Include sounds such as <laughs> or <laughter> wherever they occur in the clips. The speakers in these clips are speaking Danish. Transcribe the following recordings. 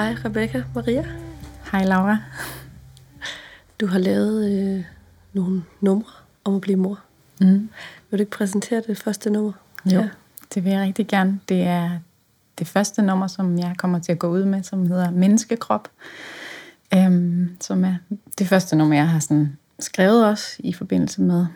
Hej Rebecca Maria. Hej Laura. Du har lavet øh, nogle numre om at blive mor. Mm. Vil du ikke præsentere det første nummer? Jo, ja. det vil jeg rigtig gerne. Det er det første nummer, som jeg kommer til at gå ud med, som hedder Menneskekrop. Øhm, som er det første nummer, jeg har sådan skrevet også i forbindelse med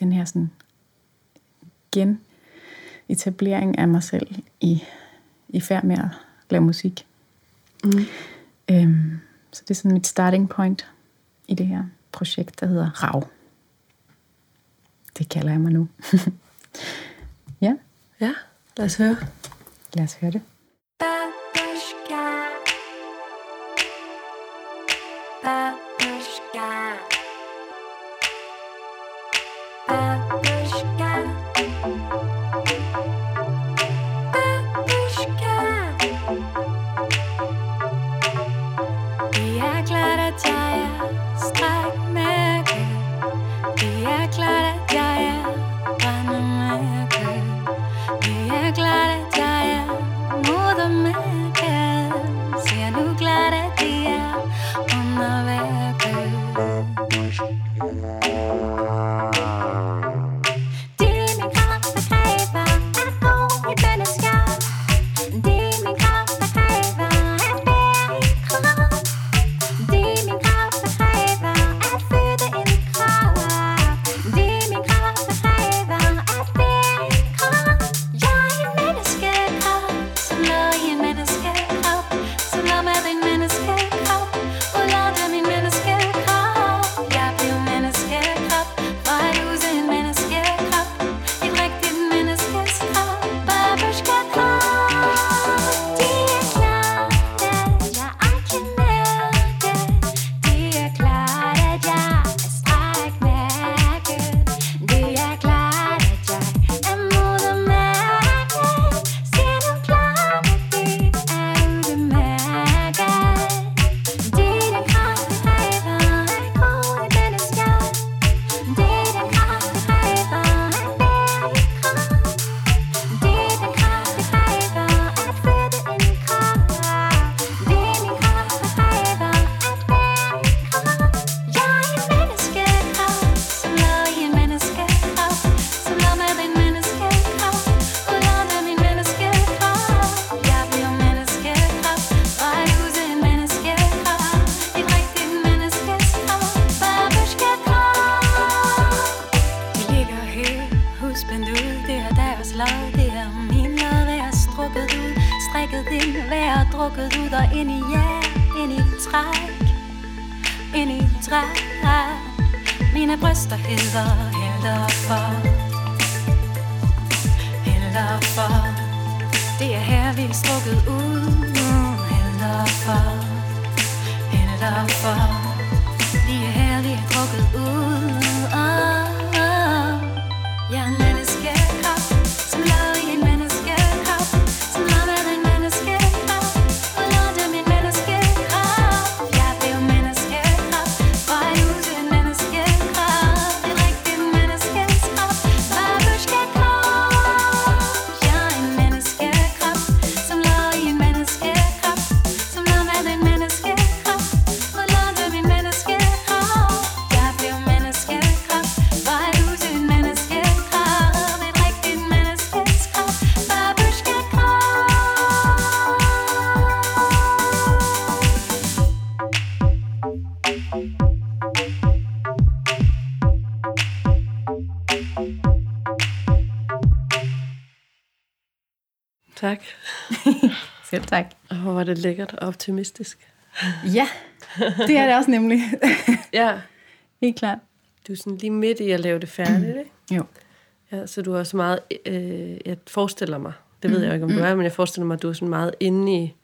den her sådan gen etablering af mig selv i, i færd med at lave musik. Mm. Øhm, så det er sådan mit starting point i det her projekt, der hedder RAV. Det kalder jeg mig nu. <laughs> ja. Ja, lad os høre. Lad os høre det. Her ud. Nu strukket ud Hælder for, hælder for Var det lækkert og optimistisk. Ja, det er det også nemlig. <laughs> Ja, Helt klart. du er sådan lige midt i at lave det færdigt, ikke? Jo. Ja, så du er også meget, øh, jeg forestiller mig, det ved jeg jo ikke, om du er, men jeg forestiller mig, at du er sådan meget inde i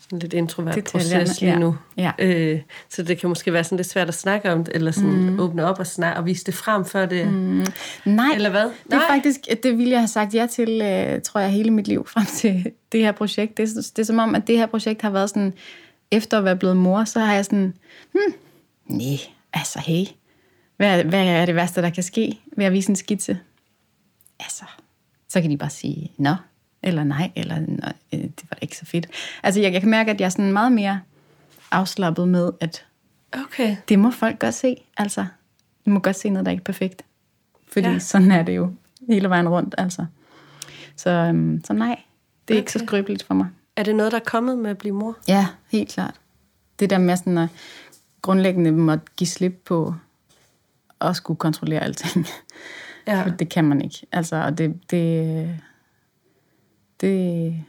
sådan lidt introvert Detaljerne, proces lige ja. nu. Ja. Øh, så det kan måske være sådan lidt svært at snakke om det, eller sådan mm. åbne op og, snakke, og vise det frem, før det... Mm. Nej, Eller hvad? det er Nej. faktisk, det ville jeg have sagt ja til, øh, tror jeg, hele mit liv frem <laughs> til det her projekt. Det, er- det er som om, at det her projekt har været sådan, efter at være blevet mor, så har jeg sådan, hmm, nej, altså hey, hvad, hvad er det værste, der kan ske ved at vise en skitse? Altså, så kan de bare sige, nå, eller nej, eller "Nå, øh, det var da ikke så fedt. Altså, jeg, jeg kan mærke, at jeg er sådan meget mere afslappet med, at Okay. det må folk godt se. Altså, de må godt se noget, der ikke er perfekt. Fordi Ja. sådan er det jo hele vejen rundt, altså. Så, øhm, så nej, det er okay. ikke så skrøbeligt for mig. Er det noget, der er kommet med at blive mor? Ja, helt klart. Det der med sådan at grundlæggende måtte give slip på at skulle kontrollere alting. Ja. For det kan man ikke. Altså, og det, det, det,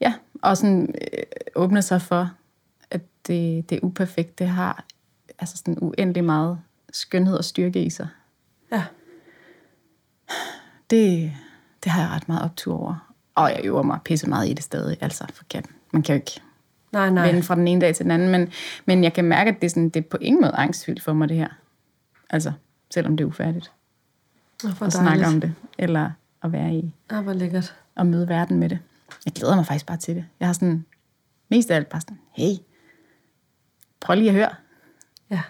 ja, og sådan øh, åbne sig for, at det, det uperfekte har altså sådan uendelig meget skønhed og styrke i sig. Ja. Det, det har jeg ret meget optur over. Og jeg øver mig pisse meget i det stadig. Altså, for kan, man kan jo ikke Nej, nej. vende fra den ene dag til den anden. Men, men jeg kan mærke, at det er, sådan, det er på ingen måde angstfyldt for mig, det her. Altså, selvom det er ufærdigt. At snakke om det. Eller at være i Ja, hvor lækkert. og møde verden med det. Jeg glæder mig faktisk bare til det. Jeg har sådan, mest af alt bare sådan, hey, prøv lige at høre. Ja.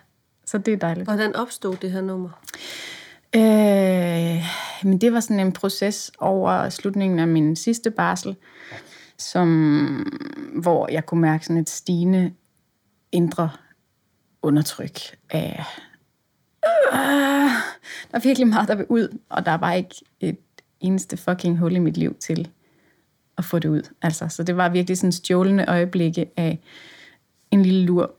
Så det er dejligt. Hvordan opstod det her nummer? Øh, men det var sådan en proces over slutningen af min sidste barsel, som, hvor jeg kunne mærke sådan et stigende indre undertryk af, øh, der er virkelig meget, der vil ud, og der er bare ikke et eneste fucking hul i mit liv til at få det ud. Altså, så det var virkelig sådan stjålende øjeblikke af en lille lur,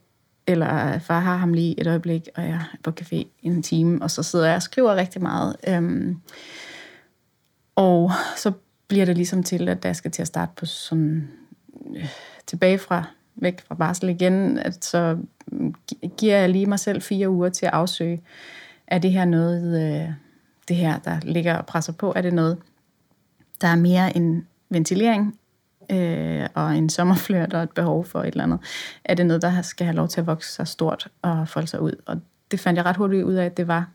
eller far har ham lige et øjeblik, og jeg er på café en time, og så sidder jeg og skriver rigtig meget. Øhm, og så bliver det ligesom til, at jeg skal til at starte på sådan øh, tilbage fra væk fra barsel igen, at så giver jeg lige mig selv fire uger til at afsøge, er det her noget, øh, det her, der ligger og presser på, er det noget, der er mere en ventilering øh, og en sommerflørt og et behov for et eller andet, er det noget, der skal have lov til at vokse sig stort og folde sig ud. Og det fandt jeg ret hurtigt ud af, at det var.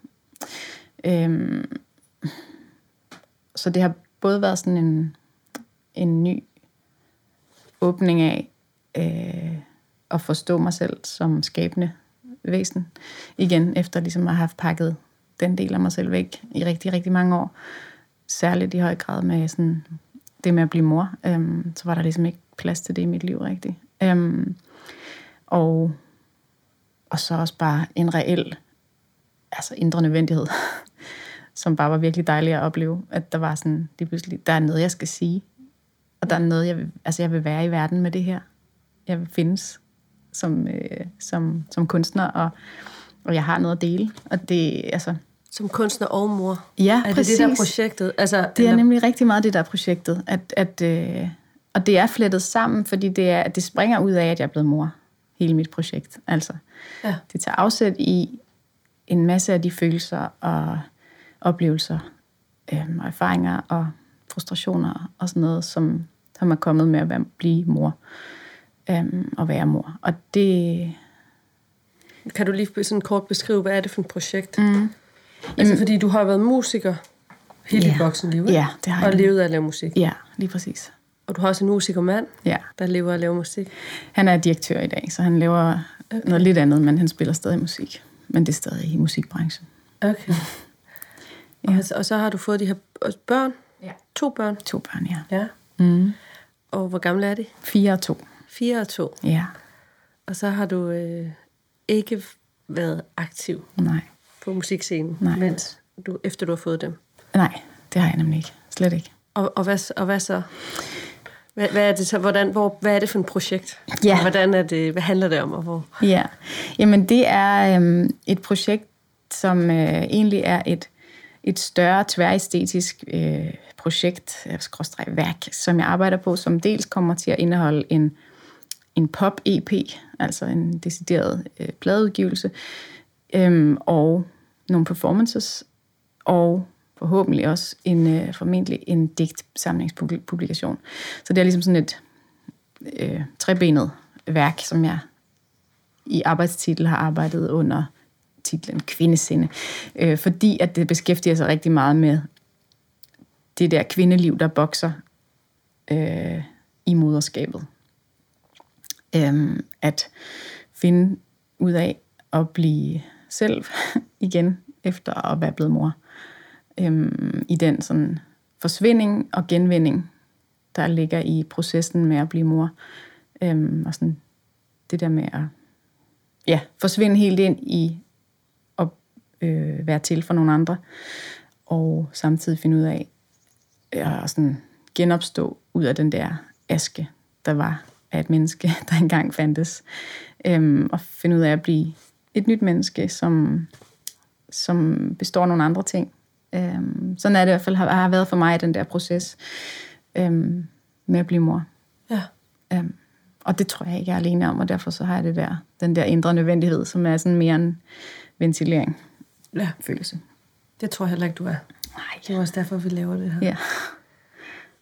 Øhm, så det har både været sådan en, en ny åbning af øh, at forstå mig selv som skabende væsen igen, efter ligesom at have pakket den del af mig selv væk i rigtig, rigtig mange år. Særligt i høj grad med sådan det med at blive mor. Øhm, så var der ligesom ikke plads til det i mit liv rigtigt. Øhm, og, og så også bare en reel altså indre nødvendighed, <laughs> som bare var virkelig dejlig at opleve, at der var sådan, lige pludselig, der er noget, jeg skal sige, og der er noget, jeg vil, altså jeg vil være i verden med det her. Jeg vil findes som, øh, som, som kunstner, og, og jeg har noget at dele, og det, altså, som kunstner og mor. Ja, er det præcis. det, der er projektet? Altså, det er nemlig rigtig meget det, der er projektet, at, at, øh, og det er flettet sammen, fordi det, er, det springer ud af, at jeg er blevet mor, hele mit projekt, altså. Ja. Det tager afsæt i en masse af de følelser og oplevelser øhm, og erfaringer og frustrationer og sådan noget, som, som er kommet med at være, blive mor øhm, og være mor. Og det... Kan du lige sådan kort beskrive, hvad er det for et projekt? Mm. Altså, fordi du har været musiker hele dit Ja. voksenliv, ikke? Ja, det har Og jeg. levet af at lave musik. Ja, lige præcis. Og du har også en musikermand, Ja. der lever af at lave musik. Han er direktør i dag, så han laver okay. noget lidt andet, men han spiller stadig musik. Men det er stadig i musikbranchen. Okay. <laughs> ja. og, så, og så har du fået de her børn? Ja. To børn? To børn, ja. Ja. Mm. Og hvor gamle er de? Fire og to. Fire og to. Ja, Og så har du øh, ikke været aktiv nej. På musikscenen, Nej. mens du, efter du har fået dem. Nej, det har jeg nemlig ikke. Slet ikke. Og, og, hvad, og hvad så? Hvad, hvad, er det så? Hvordan, hvor, hvad er det for et projekt? Ja. Og Hvordan er det, hvad handler det om? Og hvor? Ja, jamen det er øhm, et projekt, som øh, egentlig er et, et større tværæstetisk øh, projekt, øh, skråstreg værk, som jeg arbejder på, som dels kommer til at indeholde en, en pop-EP, altså en decideret øh, pladeudgivelse, øhm, og nogle performances, og forhåbentlig også en, øh, formentlig en digtsamlingspublikation. Så det er ligesom sådan et øh, trebenet værk, som jeg i arbejdstitel har arbejdet under titlen Kvindesinde, øh, fordi at det beskæftiger sig rigtig meget med det der kvindeliv, der bokser øh, i moderskabet. Øhm, at finde ud af at blive selv <laughs> igen efter at være blevet mor. Øhm, I den sådan forsvinding og genvinding der ligger i processen med at blive mor. Øhm, og sådan det der med at ja, forsvinde helt ind i at øh, være til for nogle andre, og samtidig finde ud af at sådan genopstå ud af den der aske, der var af et menneske, <laughs> der engang fandtes. Øhm, og finde ud af at blive et nyt menneske, som, som består af nogle andre ting. Øhm, sådan er det i hvert fald har, har været for mig den der proces øhm, med at blive mor. Ja. Øhm, og det tror jeg ikke, jeg er alene om, og derfor så har jeg det der, den der indre nødvendighed, som er sådan mere en ventilering ja. følelse. Det tror jeg heller ikke, du er. Nej. Det er også derfor, vi laver det her. Ja.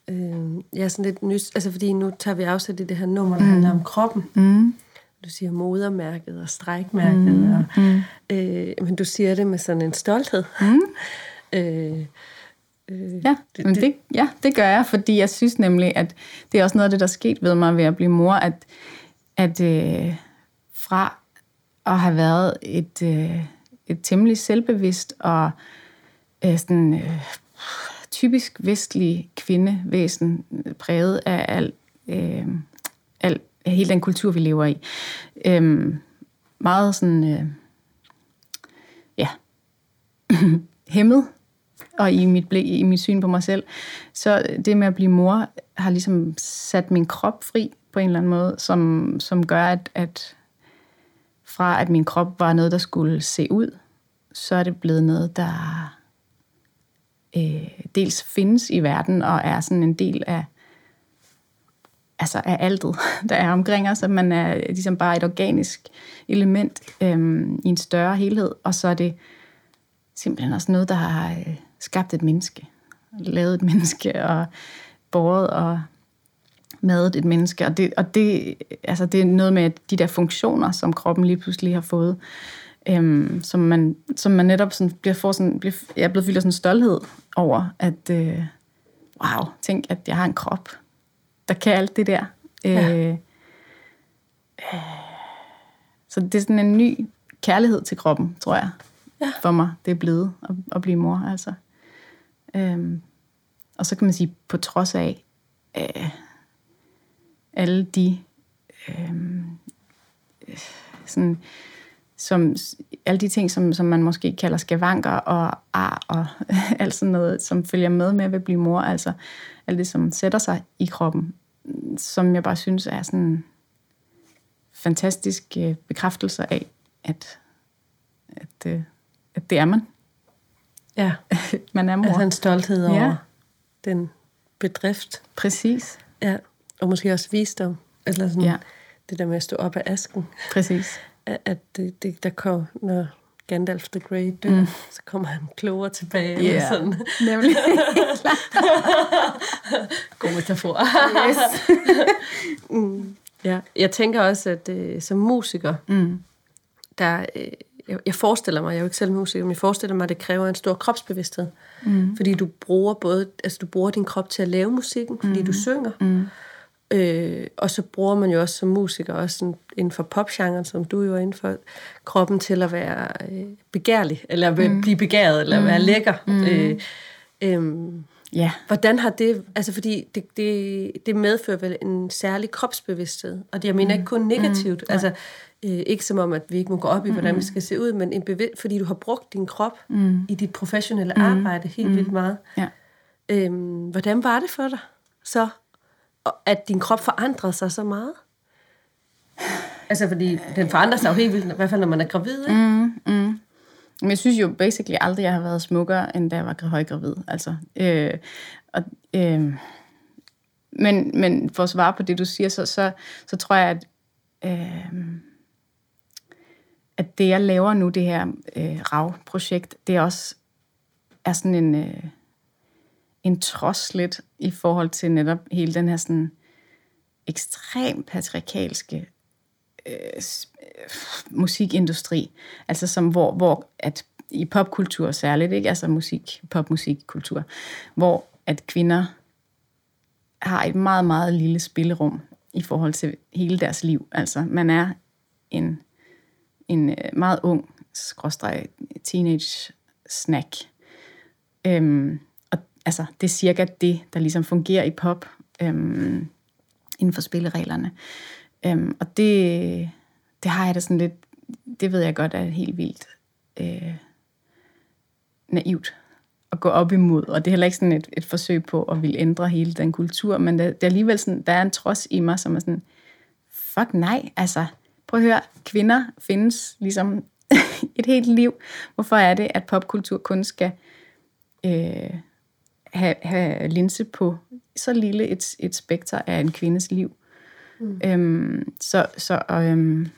Øh, jeg er sådan lidt nys, altså fordi nu tager vi afsæt i det her nummer, der mm. handler om kroppen. Mm. Du siger modermærket og strækmærket, mm. og, øh, men du siger det med sådan en stolthed. Mm. <laughs> øh, øh, Ja, det, men det, ja, det gør jeg, fordi jeg synes nemlig, at det er også noget af det, der er sket ved mig ved at blive mor, at, at øh, fra at have været et, øh, et temmelig selvbevidst og øh, sådan, øh, typisk vestlig kvindevæsen, præget af al, øh, al, af hele den kultur, vi lever i. Øhm, meget sådan, øh, ja, <laughs> hæmmet og i mit, blik, i mit syn på mig selv. Så det med at blive mor har ligesom sat min krop fri på en eller anden måde, som, som gør, at, at fra at min krop var noget, der skulle se ud, så er det blevet noget, der øh, dels findes i verden og er sådan en del af altså af altet, <laughs> der er omkring os, at man er ligesom bare et organisk element øhm, i en større helhed, og så er det simpelthen også noget, der har øh, skabt et menneske, lavet et <laughs> menneske, og båret og madet et menneske, og det, og det, altså det er noget med de der funktioner, som kroppen lige pludselig har fået, øhm, som, man, som man netop sådan bliver, får sådan, bliver, jeg er blevet fyldt af sådan stolthed over, at øh, wow, tænk, at jeg har en krop, der kan alt det der. Ja. Øh, øh, så det er sådan en ny kærlighed til kroppen, tror jeg, Ja. for mig, det er blevet at, at blive mor, altså. Øhm, og så kan man sige, på trods af øh, alle de øh, øh, sådan, som, alle de ting, som, som man måske kalder skavanker og ar og <laughs> alt sådan noget, som følger med med at blive mor, altså alt det, som sætter sig i kroppen, som jeg bare synes er sådan fantastisk øh, bekræftelser af, at, at, øh, at det er man. Ja, <laughs> man er mor. altså en stolthed over Ja. den bedrift. Præcis. Ja, og måske også visdom. Eller sådan Ja. det der med at stå op af asken. Præcis. <laughs> At at det, det der kom, når Gandalf the Grey dør, mm. så kommer han klogere tilbage. eller Ja, Sådan. nemlig. <laughs> God metafor. yes. <laughs> ja. Jeg tænker også, at øh, som musiker, Mm. der, øh, jeg, jeg forestiller mig, jeg er jo ikke selv musiker, men jeg forestiller mig, at det kræver en stor kropsbevidsthed. Mm. Fordi du bruger både, altså du bruger din krop til at lave musikken, fordi mm. du synger. Mm. Øh, og så bruger man jo også som musiker, også sådan, inden for popgenren, som du jo er inden for, kroppen til at være øh, begærlig, eller mm. blive begæret, eller mm. være lækker. Mm. Øh, øh, Ja. Hvordan har det, altså fordi det, det, det medfører vel en særlig kropsbevidsthed, og det jeg mener ikke kun negativt, mm. altså øh, ikke som om, at vi ikke må gå op i, hvordan vi skal se ud, men en bevid, fordi du har brugt din krop mm. i dit professionelle mm. arbejde helt mm. vildt meget. Ja. Øhm, hvordan var det for dig så, at din krop forandrede sig så meget? Altså fordi den forandrer sig jo helt vildt, i hvert fald når man er gravid, ikke? Mm. Men jeg synes jo basically aldrig, jeg har været smukkere, end da jeg var højgravid. Altså, øh, og, øh, men, men for at svare på det, du siger, så, så, så tror jeg, at, øh, at det, jeg laver nu, det her øh, RAV-projekt, det er også er sådan en, øh, en trods lidt i forhold til netop hele den her sådan ekstrem patriarkalske øh, øh, musikindustri, altså som hvor, hvor at i popkultur særligt, ikke? altså musik, popmusikkultur, hvor at kvinder har et meget, meget lille spillerum i forhold til hele deres liv. Altså man er en, en øh, meget ung, skråstreg, teenage snack. Øhm, altså, det er cirka det, der ligesom fungerer i pop. øhm, inden for spillereglerne. Øhm, og det, det har jeg da sådan lidt, det ved jeg godt er helt vildt øh, naivt at gå op imod, og det er heller ikke sådan et, et forsøg på at ville ændre hele den kultur, men det, det er alligevel sådan, der er en trods i mig, som er sådan, fuck nej, altså, prøv at høre, kvinder findes ligesom <laughs> et helt liv. Hvorfor er det, at popkultur kun skal øh, have, have linse på så lille et, et spekter af en kvindes liv? Mm. Øhm, så så øhm,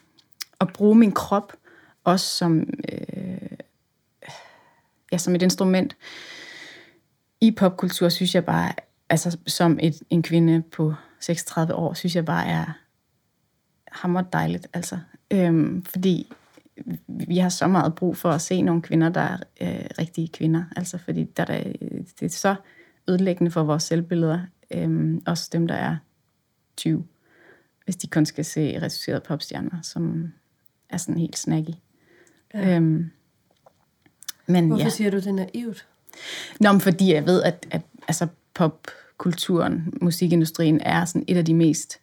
at bruge min krop også som, øh, ja, som et instrument i popkultur, synes jeg bare, altså som et, en kvinde på 36 år, synes jeg bare er hammer dejligt. Altså. Øhm, fordi vi har så meget brug for at se nogle kvinder, der er øh, rigtige kvinder. Altså fordi der, der, det er så ødelæggende for vores selvbilleder. Øhm, også dem, der er 20. Hvis de kun skal se reducerede popstjerner, som er sådan helt snacky. Ja. Øhm, men Hvorfor ja. siger du, det er naivt? Nå, men fordi jeg ved, at, at altså, popkulturen, musikindustrien er sådan et af de mest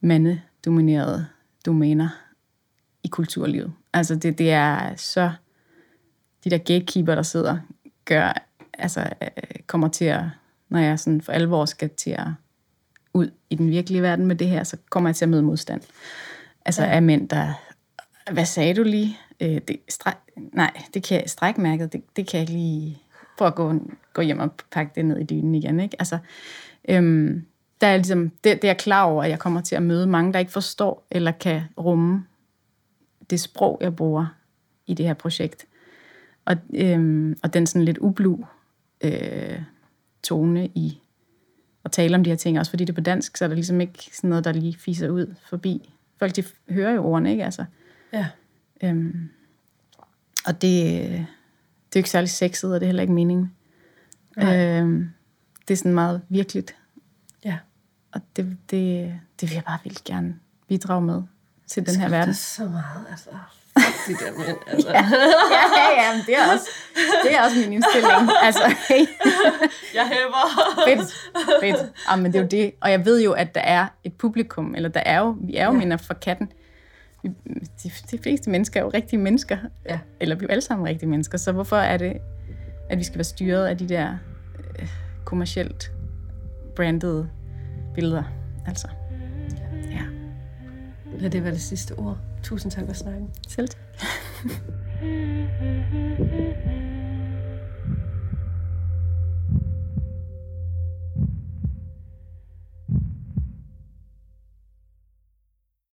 mandedominerede domæner i kulturlivet. Altså det, det er så... De der gatekeeper, der sidder, gør, altså, øh, kommer til at, når jeg sådan for alvor skal til at ud i den virkelige verden med det her, så kommer jeg til at møde modstand. Altså ja. af mænd, der... Hvad sagde du lige? Øh, det, stræk, nej, det kan jeg, strækmærket, det, det kan jeg ikke lige... Prøv at gå, gå hjem og pakke det ned i dynen igen, ikke? Altså, øhm, der er ligesom, det, det er jeg klar over, at jeg kommer til at møde mange, der ikke forstår eller kan rumme det sprog, jeg bruger i det her projekt. Og, øhm, og den sådan lidt ublu øh, tone i at tale om de her ting, også fordi det er på dansk, så er der ligesom ikke sådan noget, der lige fiser ud forbi. Folk, de hører jo ordene, ikke? Altså, Ja. øhm, og det, det er jo ikke særlig sexet, og det er heller ikke meningen. Øhm, det er sådan meget virkeligt, Ja. og det, det, det vil jeg bare vildt gerne bidrage med til den her verden. Det er så meget, altså. <laughs> De der mænd, altså. ja, ja, ja, men det er også, det er også min indstilling. Altså, hey, <laughs> Jeg hæver. fedt, fedt. Ah, men det er jo det. Og jeg ved jo, at der er et publikum, eller der er jo, vi er jo ja. minder for katten. De, de fleste mennesker er jo rigtige mennesker. Ja. Eller vi er jo alle sammen rigtige mennesker. Så hvorfor er det, at vi skal være styret af de der øh, kommercielt brandede billeder? Altså, ja. Lad det være det sidste ord. Tusind tak for snakken. Selv tak. <laughs>